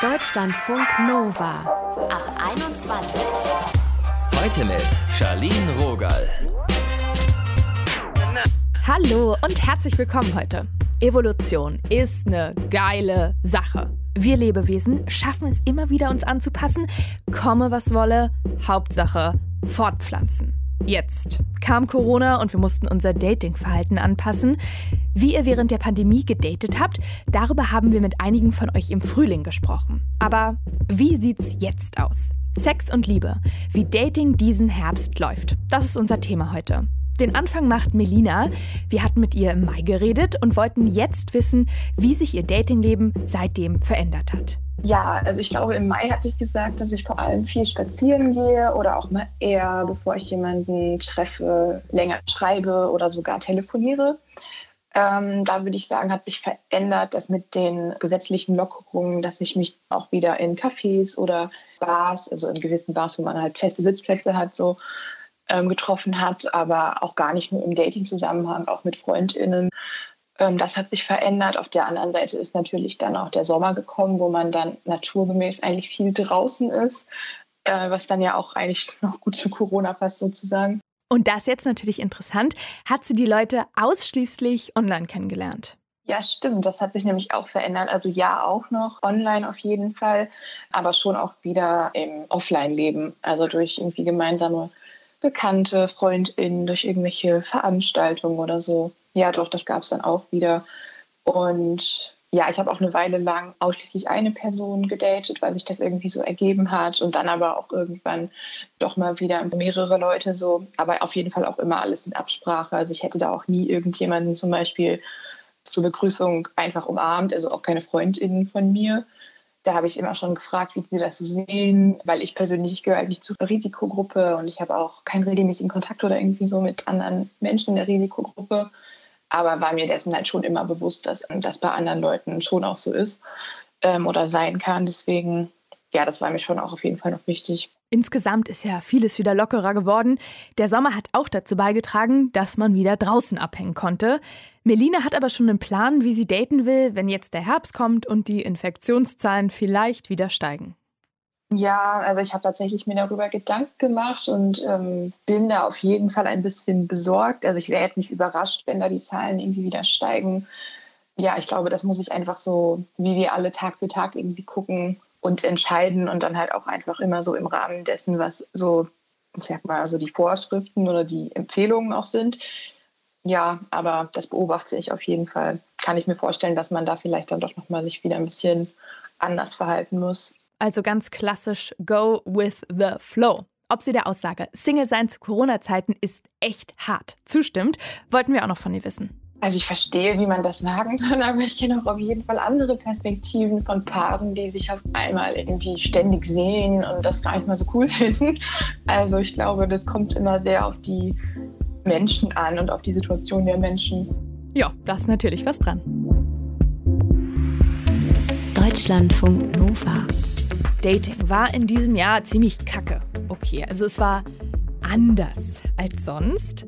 Deutschlandfunk Nova ab 21. Heute mit Charlene Rogal. Hallo und herzlich willkommen heute. Evolution ist eine geile Sache. Wir Lebewesen schaffen es immer wieder, uns anzupassen, komme was wolle, Hauptsache fortpflanzen. Jetzt kam Corona und wir mussten unser Datingverhalten anpassen. Wie ihr während der Pandemie gedatet habt, darüber haben wir mit einigen von euch im Frühling gesprochen. Aber wie sieht's jetzt aus? Sex und Liebe, wie Dating diesen Herbst läuft. Das ist unser Thema heute. Den Anfang macht Melina. Wir hatten mit ihr im Mai geredet und wollten jetzt wissen, wie sich ihr Datingleben seitdem verändert hat. Ja, also ich glaube, im Mai hatte ich gesagt, dass ich vor allem viel spazieren gehe oder auch mal eher, bevor ich jemanden treffe, länger schreibe oder sogar telefoniere. Ähm, da würde ich sagen, hat sich verändert, dass mit den gesetzlichen Lockerungen, dass ich mich auch wieder in Cafés oder Bars, also in gewissen Bars, wo man halt feste Sitzplätze hat, so ähm, getroffen hat, aber auch gar nicht nur im Dating-Zusammenhang, auch mit FreundInnen. Ähm, das hat sich verändert. Auf der anderen Seite ist natürlich dann auch der Sommer gekommen, wo man dann naturgemäß eigentlich viel draußen ist, äh, was dann ja auch eigentlich noch gut zu Corona passt sozusagen. Und das jetzt natürlich interessant. Hat sie die Leute ausschließlich online kennengelernt? Ja, stimmt. Das hat sich nämlich auch verändert. Also ja, auch noch online auf jeden Fall, aber schon auch wieder im Offline-Leben. Also durch irgendwie gemeinsame Bekannte, FreundInnen, durch irgendwelche Veranstaltungen oder so. Ja, doch, das gab es dann auch wieder. Und ja, ich habe auch eine Weile lang ausschließlich eine Person gedatet, weil sich das irgendwie so ergeben hat und dann aber auch irgendwann doch mal wieder mehrere Leute so, aber auf jeden Fall auch immer alles in Absprache. Also ich hätte da auch nie irgendjemanden zum Beispiel zur Begrüßung einfach umarmt, also auch keine Freundinnen von mir. Da habe ich immer schon gefragt, wie sie das so sehen, weil ich persönlich gehöre halt nicht zur Risikogruppe und ich habe auch keinen regelmäßigen Kontakt oder irgendwie so mit anderen Menschen in der Risikogruppe. Aber war mir dessen halt schon immer bewusst, dass das bei anderen Leuten schon auch so ist ähm, oder sein kann. Deswegen, ja, das war mir schon auch auf jeden Fall noch wichtig. Insgesamt ist ja vieles wieder lockerer geworden. Der Sommer hat auch dazu beigetragen, dass man wieder draußen abhängen konnte. Melina hat aber schon einen Plan, wie sie daten will, wenn jetzt der Herbst kommt und die Infektionszahlen vielleicht wieder steigen. Ja, also ich habe tatsächlich mir darüber Gedanken gemacht und ähm, bin da auf jeden Fall ein bisschen besorgt. Also ich wäre jetzt nicht überrascht, wenn da die Zahlen irgendwie wieder steigen. Ja, ich glaube, das muss ich einfach so, wie wir alle Tag für Tag irgendwie gucken, und entscheiden und dann halt auch einfach immer so im Rahmen dessen, was so, ich sag mal, also die Vorschriften oder die Empfehlungen auch sind. Ja, aber das beobachte ich auf jeden Fall. Kann ich mir vorstellen, dass man da vielleicht dann doch nochmal sich wieder ein bisschen anders verhalten muss. Also ganz klassisch Go with the Flow. Ob sie der Aussage Single sein zu Corona-Zeiten ist echt hart zustimmt, wollten wir auch noch von ihr wissen. Also ich verstehe, wie man das sagen kann, aber ich kenne auch auf jeden Fall andere Perspektiven von Paaren, die sich auf einmal irgendwie ständig sehen und das gar nicht mal so cool finden. Also ich glaube, das kommt immer sehr auf die Menschen an und auf die Situation der Menschen. Ja, da ist natürlich was dran. Deutschlandfunk Nova. Dating war in diesem Jahr ziemlich kacke. Okay, also es war anders als sonst.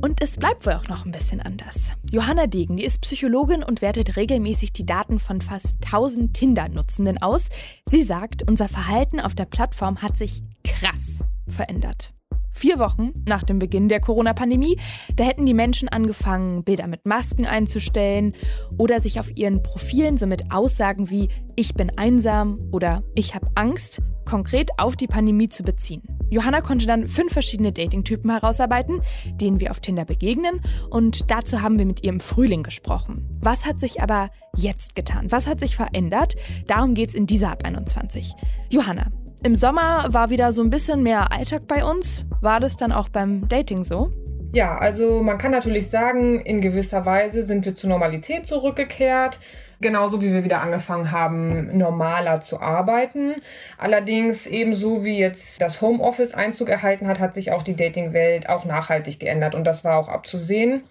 Und es bleibt wohl auch noch ein bisschen anders. Johanna Degen, die ist Psychologin und wertet regelmäßig die Daten von fast 1000 Tinder-Nutzenden aus. Sie sagt, unser Verhalten auf der Plattform hat sich krass verändert. Vier Wochen nach dem Beginn der Corona-Pandemie, da hätten die Menschen angefangen, Bilder mit Masken einzustellen oder sich auf ihren Profilen so mit Aussagen wie ich bin einsam oder ich habe Angst konkret auf die Pandemie zu beziehen. Johanna konnte dann fünf verschiedene Dating-Typen herausarbeiten, denen wir auf Tinder begegnen und dazu haben wir mit ihr im Frühling gesprochen. Was hat sich aber jetzt getan? Was hat sich verändert? Darum geht es in dieser Ab 21. Johanna, im Sommer war wieder so ein bisschen mehr Alltag bei uns. War das dann auch beim Dating so? Ja, also man kann natürlich sagen, in gewisser Weise sind wir zur Normalität zurückgekehrt. Genauso wie wir wieder angefangen haben, normaler zu arbeiten. Allerdings ebenso wie jetzt das Homeoffice Einzug erhalten hat, hat sich auch die Dating-Welt auch nachhaltig geändert. Und das war auch abzusehen.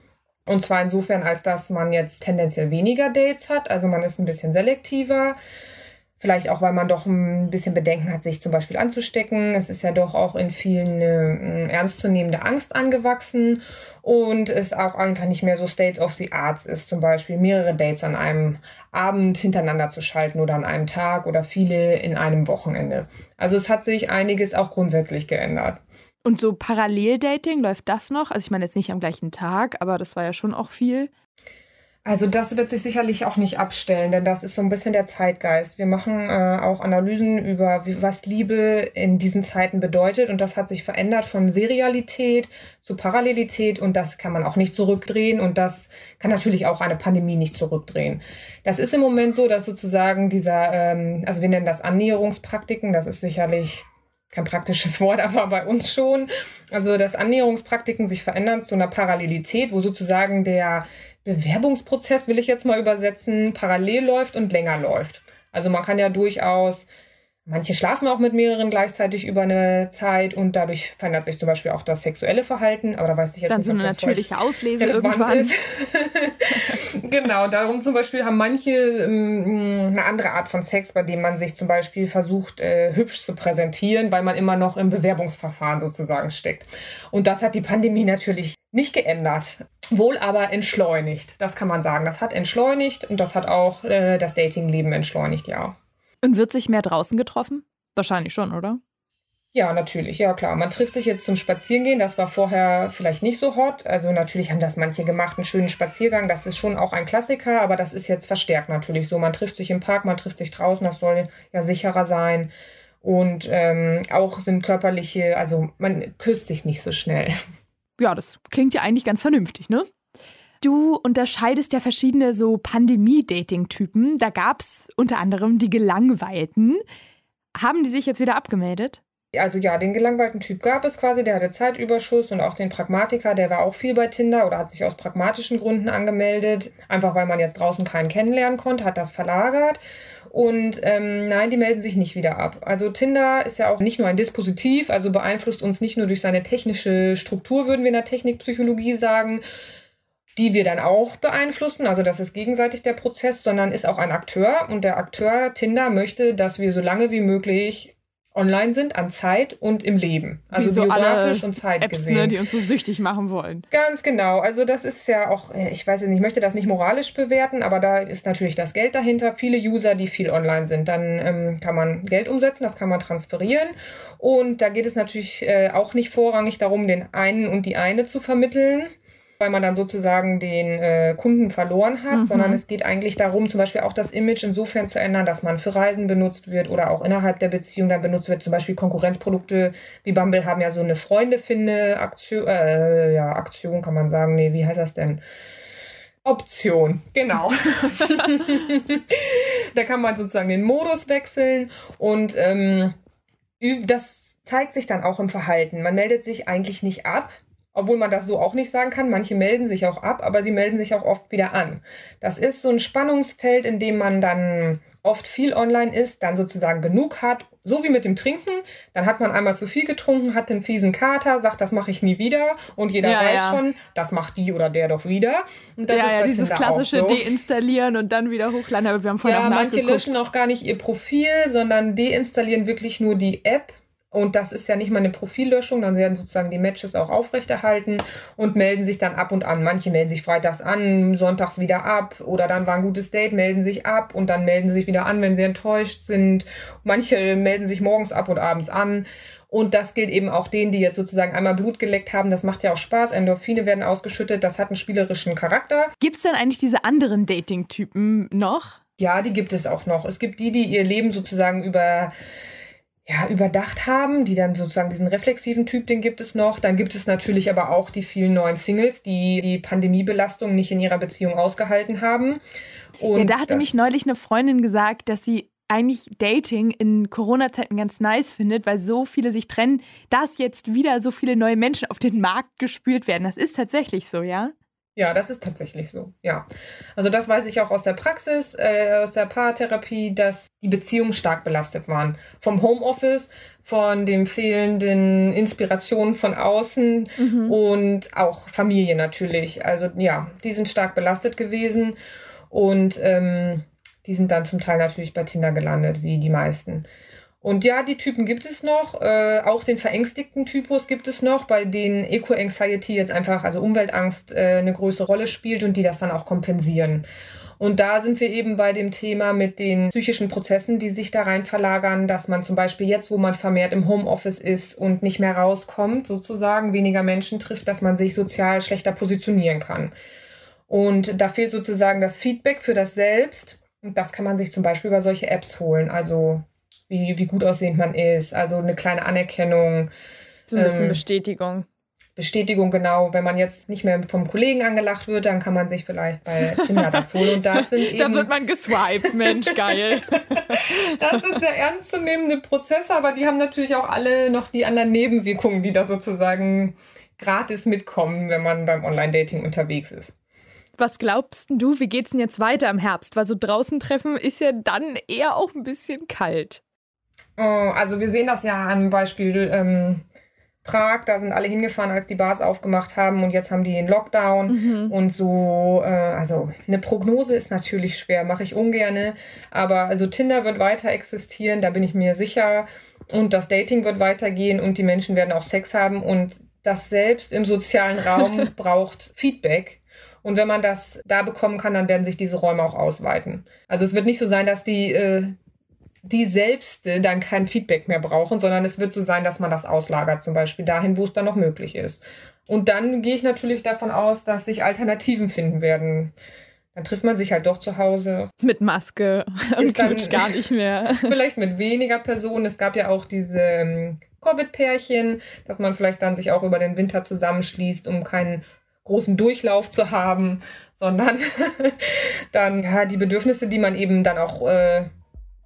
Und zwar insofern, als dass man jetzt tendenziell weniger Dates hat. Also man ist ein bisschen selektiver Vielleicht auch, weil man doch ein bisschen Bedenken hat, sich zum Beispiel anzustecken. Es ist ja doch auch in vielen eine ernstzunehmende Angst angewachsen und es auch einfach nicht mehr so State of the Arts ist, zum Beispiel mehrere Dates an einem Abend hintereinander zu schalten oder an einem Tag oder viele in einem Wochenende. Also es hat sich einiges auch grundsätzlich geändert. Und so Paralleldating, läuft das noch? Also ich meine jetzt nicht am gleichen Tag, aber das war ja schon auch viel. Also das wird sich sicherlich auch nicht abstellen, denn das ist so ein bisschen der Zeitgeist. Wir machen äh, auch Analysen über, was Liebe in diesen Zeiten bedeutet und das hat sich verändert von Serialität zu Parallelität und das kann man auch nicht zurückdrehen und das kann natürlich auch eine Pandemie nicht zurückdrehen. Das ist im Moment so, dass sozusagen dieser, ähm, also wir nennen das Annäherungspraktiken, das ist sicherlich kein praktisches Wort, aber bei uns schon. Also dass Annäherungspraktiken sich verändern zu einer Parallelität, wo sozusagen der Bewerbungsprozess, will ich jetzt mal übersetzen, parallel läuft und länger läuft. Also man kann ja durchaus Manche schlafen auch mit mehreren gleichzeitig über eine Zeit und dadurch verändert sich zum Beispiel auch das sexuelle Verhalten. Aber da weiß ich jetzt Dann nicht, so eine natürliche Auslese irgendwann. genau, darum zum Beispiel haben manche ähm, eine andere Art von Sex, bei dem man sich zum Beispiel versucht, äh, hübsch zu präsentieren, weil man immer noch im Bewerbungsverfahren sozusagen steckt. Und das hat die Pandemie natürlich nicht geändert, wohl aber entschleunigt. Das kann man sagen. Das hat entschleunigt und das hat auch äh, das Datingleben entschleunigt, ja. Und wird sich mehr draußen getroffen? Wahrscheinlich schon, oder? Ja, natürlich, ja klar. Man trifft sich jetzt zum Spazierengehen. Das war vorher vielleicht nicht so hot. Also natürlich haben das manche gemacht, einen schönen Spaziergang. Das ist schon auch ein Klassiker, aber das ist jetzt verstärkt natürlich so. Man trifft sich im Park, man trifft sich draußen. Das soll ja sicherer sein. Und ähm, auch sind körperliche, also man küsst sich nicht so schnell. Ja, das klingt ja eigentlich ganz vernünftig, ne? Du unterscheidest ja verschiedene so Pandemie-Dating-Typen. Da gab es unter anderem die Gelangweilten. Haben die sich jetzt wieder abgemeldet? Also ja, den gelangweilten Typ gab es quasi, der hatte Zeitüberschuss und auch den Pragmatiker, der war auch viel bei Tinder oder hat sich aus pragmatischen Gründen angemeldet, einfach weil man jetzt draußen keinen kennenlernen konnte, hat das verlagert. Und ähm, nein, die melden sich nicht wieder ab. Also Tinder ist ja auch nicht nur ein Dispositiv, also beeinflusst uns nicht nur durch seine technische Struktur, würden wir in der Technikpsychologie sagen, die wir dann auch beeinflussen. Also das ist gegenseitig der Prozess, sondern ist auch ein Akteur. Und der Akteur Tinder möchte, dass wir so lange wie möglich online sind an Zeit und im Leben. Also wie so biografisch alle und Zeit Apps, gesehen. Ne, die uns so süchtig machen wollen. Ganz genau. Also das ist ja auch, äh, ich weiß nicht, ich möchte das nicht moralisch bewerten, aber da ist natürlich das Geld dahinter. Viele User, die viel online sind, dann ähm, kann man Geld umsetzen, das kann man transferieren. Und da geht es natürlich äh, auch nicht vorrangig darum, den einen und die eine zu vermitteln, weil man dann sozusagen den äh, Kunden verloren hat, mhm. sondern es geht eigentlich darum, zum Beispiel auch das Image insofern zu ändern, dass man für Reisen benutzt wird oder auch innerhalb der Beziehung dann benutzt wird. Zum Beispiel Konkurrenzprodukte wie Bumble haben ja so eine Freunde-Finde-Aktion, äh, ja, Aktion kann man sagen, nee, wie heißt das denn? Option, genau. da kann man sozusagen den Modus wechseln und ähm, das zeigt sich dann auch im Verhalten. Man meldet sich eigentlich nicht ab, obwohl man das so auch nicht sagen kann. Manche melden sich auch ab, aber sie melden sich auch oft wieder an. Das ist so ein Spannungsfeld, in dem man dann oft viel online ist, dann sozusagen genug hat, so wie mit dem Trinken. Dann hat man einmal zu viel getrunken, hat den fiesen Kater, sagt, das mache ich nie wieder und jeder ja, weiß ja. schon, das macht die oder der doch wieder. Und das ja, ja, dieses klassische so. Deinstallieren und dann wieder hochladen, aber wir haben vorhin ja, auch manche löschen auch gar nicht ihr Profil, sondern deinstallieren wirklich nur die App und das ist ja nicht mal eine Profillöschung, dann werden sozusagen die Matches auch aufrechterhalten und melden sich dann ab und an. Manche melden sich freitags an, sonntags wieder ab oder dann war ein gutes Date, melden sich ab und dann melden sie sich wieder an, wenn sie enttäuscht sind. Manche melden sich morgens ab und abends an. Und das gilt eben auch denen, die jetzt sozusagen einmal Blut geleckt haben. Das macht ja auch Spaß. Endorphine werden ausgeschüttet. Das hat einen spielerischen Charakter. Gibt es denn eigentlich diese anderen Dating-Typen noch? Ja, die gibt es auch noch. Es gibt die, die ihr Leben sozusagen über ja, überdacht haben, die dann sozusagen diesen reflexiven Typ, den gibt es noch. Dann gibt es natürlich aber auch die vielen neuen Singles, die die Pandemiebelastung nicht in ihrer Beziehung ausgehalten haben. Und ja, da hat nämlich neulich eine Freundin gesagt, dass sie eigentlich Dating in Corona-Zeiten ganz nice findet, weil so viele sich trennen, dass jetzt wieder so viele neue Menschen auf den Markt gespürt werden. Das ist tatsächlich so, ja? Ja, das ist tatsächlich so. Ja. Also das weiß ich auch aus der Praxis, äh, aus der Paartherapie, dass die Beziehungen stark belastet waren. Vom Homeoffice, von dem fehlenden Inspirationen von außen mhm. und auch Familie natürlich. Also ja, die sind stark belastet gewesen. Und ähm, die sind dann zum Teil natürlich bei Tinder gelandet, wie die meisten. Und ja, die Typen gibt es noch. Äh, auch den verängstigten Typus gibt es noch, bei denen Eco-Anxiety jetzt einfach, also Umweltangst, äh, eine größere Rolle spielt und die das dann auch kompensieren. Und da sind wir eben bei dem Thema mit den psychischen Prozessen, die sich da rein verlagern, dass man zum Beispiel jetzt, wo man vermehrt im Homeoffice ist und nicht mehr rauskommt, sozusagen weniger Menschen trifft, dass man sich sozial schlechter positionieren kann. Und da fehlt sozusagen das Feedback für das Selbst. Und das kann man sich zum Beispiel über solche Apps holen. Also wie, wie gut aussehend man ist, also eine kleine Anerkennung. So ein bisschen ähm, Bestätigung. Bestätigung, genau. Wenn man jetzt nicht mehr vom Kollegen angelacht wird, dann kann man sich vielleicht bei Tinder das holen. Und das sind eben, da wird man geswiped, Mensch, geil. das sind sehr ernstzunehmende Prozesse, aber die haben natürlich auch alle noch die anderen Nebenwirkungen, die da sozusagen gratis mitkommen, wenn man beim Online-Dating unterwegs ist. Was glaubst du, wie geht's denn jetzt weiter im Herbst? Weil so draußen treffen ist ja dann eher auch ein bisschen kalt. Oh, also wir sehen das ja am Beispiel ähm, Prag, da sind alle hingefahren, als die Bars aufgemacht haben und jetzt haben die den Lockdown mhm. und so. Äh, also eine Prognose ist natürlich schwer, mache ich ungerne, aber also Tinder wird weiter existieren, da bin ich mir sicher und das Dating wird weitergehen und die Menschen werden auch Sex haben und das selbst im sozialen Raum braucht Feedback. Und wenn man das da bekommen kann, dann werden sich diese Räume auch ausweiten. Also es wird nicht so sein, dass die äh, die selbst äh, dann kein Feedback mehr brauchen, sondern es wird so sein, dass man das auslagert, zum Beispiel dahin, wo es dann noch möglich ist. Und dann gehe ich natürlich davon aus, dass sich Alternativen finden werden. Dann trifft man sich halt doch zu Hause. Mit Maske und knutscht gar nicht mehr. vielleicht mit weniger Personen. Es gab ja auch diese ähm, Covid-Pärchen, dass man vielleicht dann sich auch über den Winter zusammenschließt, um keinen großen Durchlauf zu haben, sondern dann ja die Bedürfnisse, die man eben dann auch äh,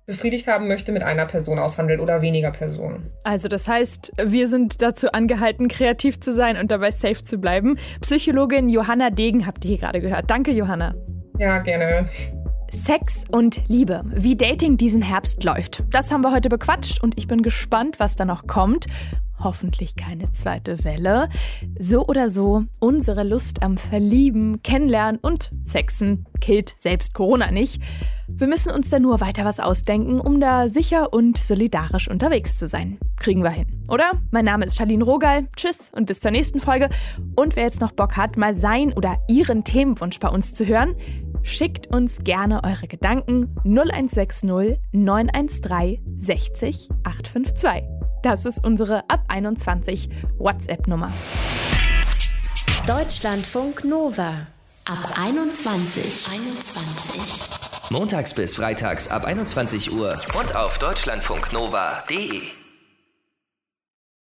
befriedigt haben möchte, mit einer Person aushandelt oder weniger Personen. Also das heißt, wir sind dazu angehalten, kreativ zu sein und dabei safe zu bleiben. Psychologin Johanna Degen habt ihr hier gerade gehört. Danke, Johanna. Ja, gerne. Sex und Liebe, wie Dating diesen Herbst läuft. Das haben wir heute bequatscht und ich bin gespannt, was da noch kommt. Hoffentlich keine zweite Welle. So oder so, unsere Lust am Verlieben, Kennenlernen und Sexen killt selbst Corona nicht. Wir müssen uns da nur weiter was ausdenken, um da sicher und solidarisch unterwegs zu sein. Kriegen wir hin, oder? Mein Name ist Charlene Rogal. Tschüss und bis zur nächsten Folge. Und wer jetzt noch Bock hat, mal sein oder ihren Themenwunsch bei uns zu hören, schickt uns gerne eure Gedanken 0160 913 60 852. Das ist unsere ab 21 WhatsApp-Nummer. Deutschlandfunk Nova ab 21. 21. Montags bis freitags ab 21 Uhr und auf deutschlandfunknova.de.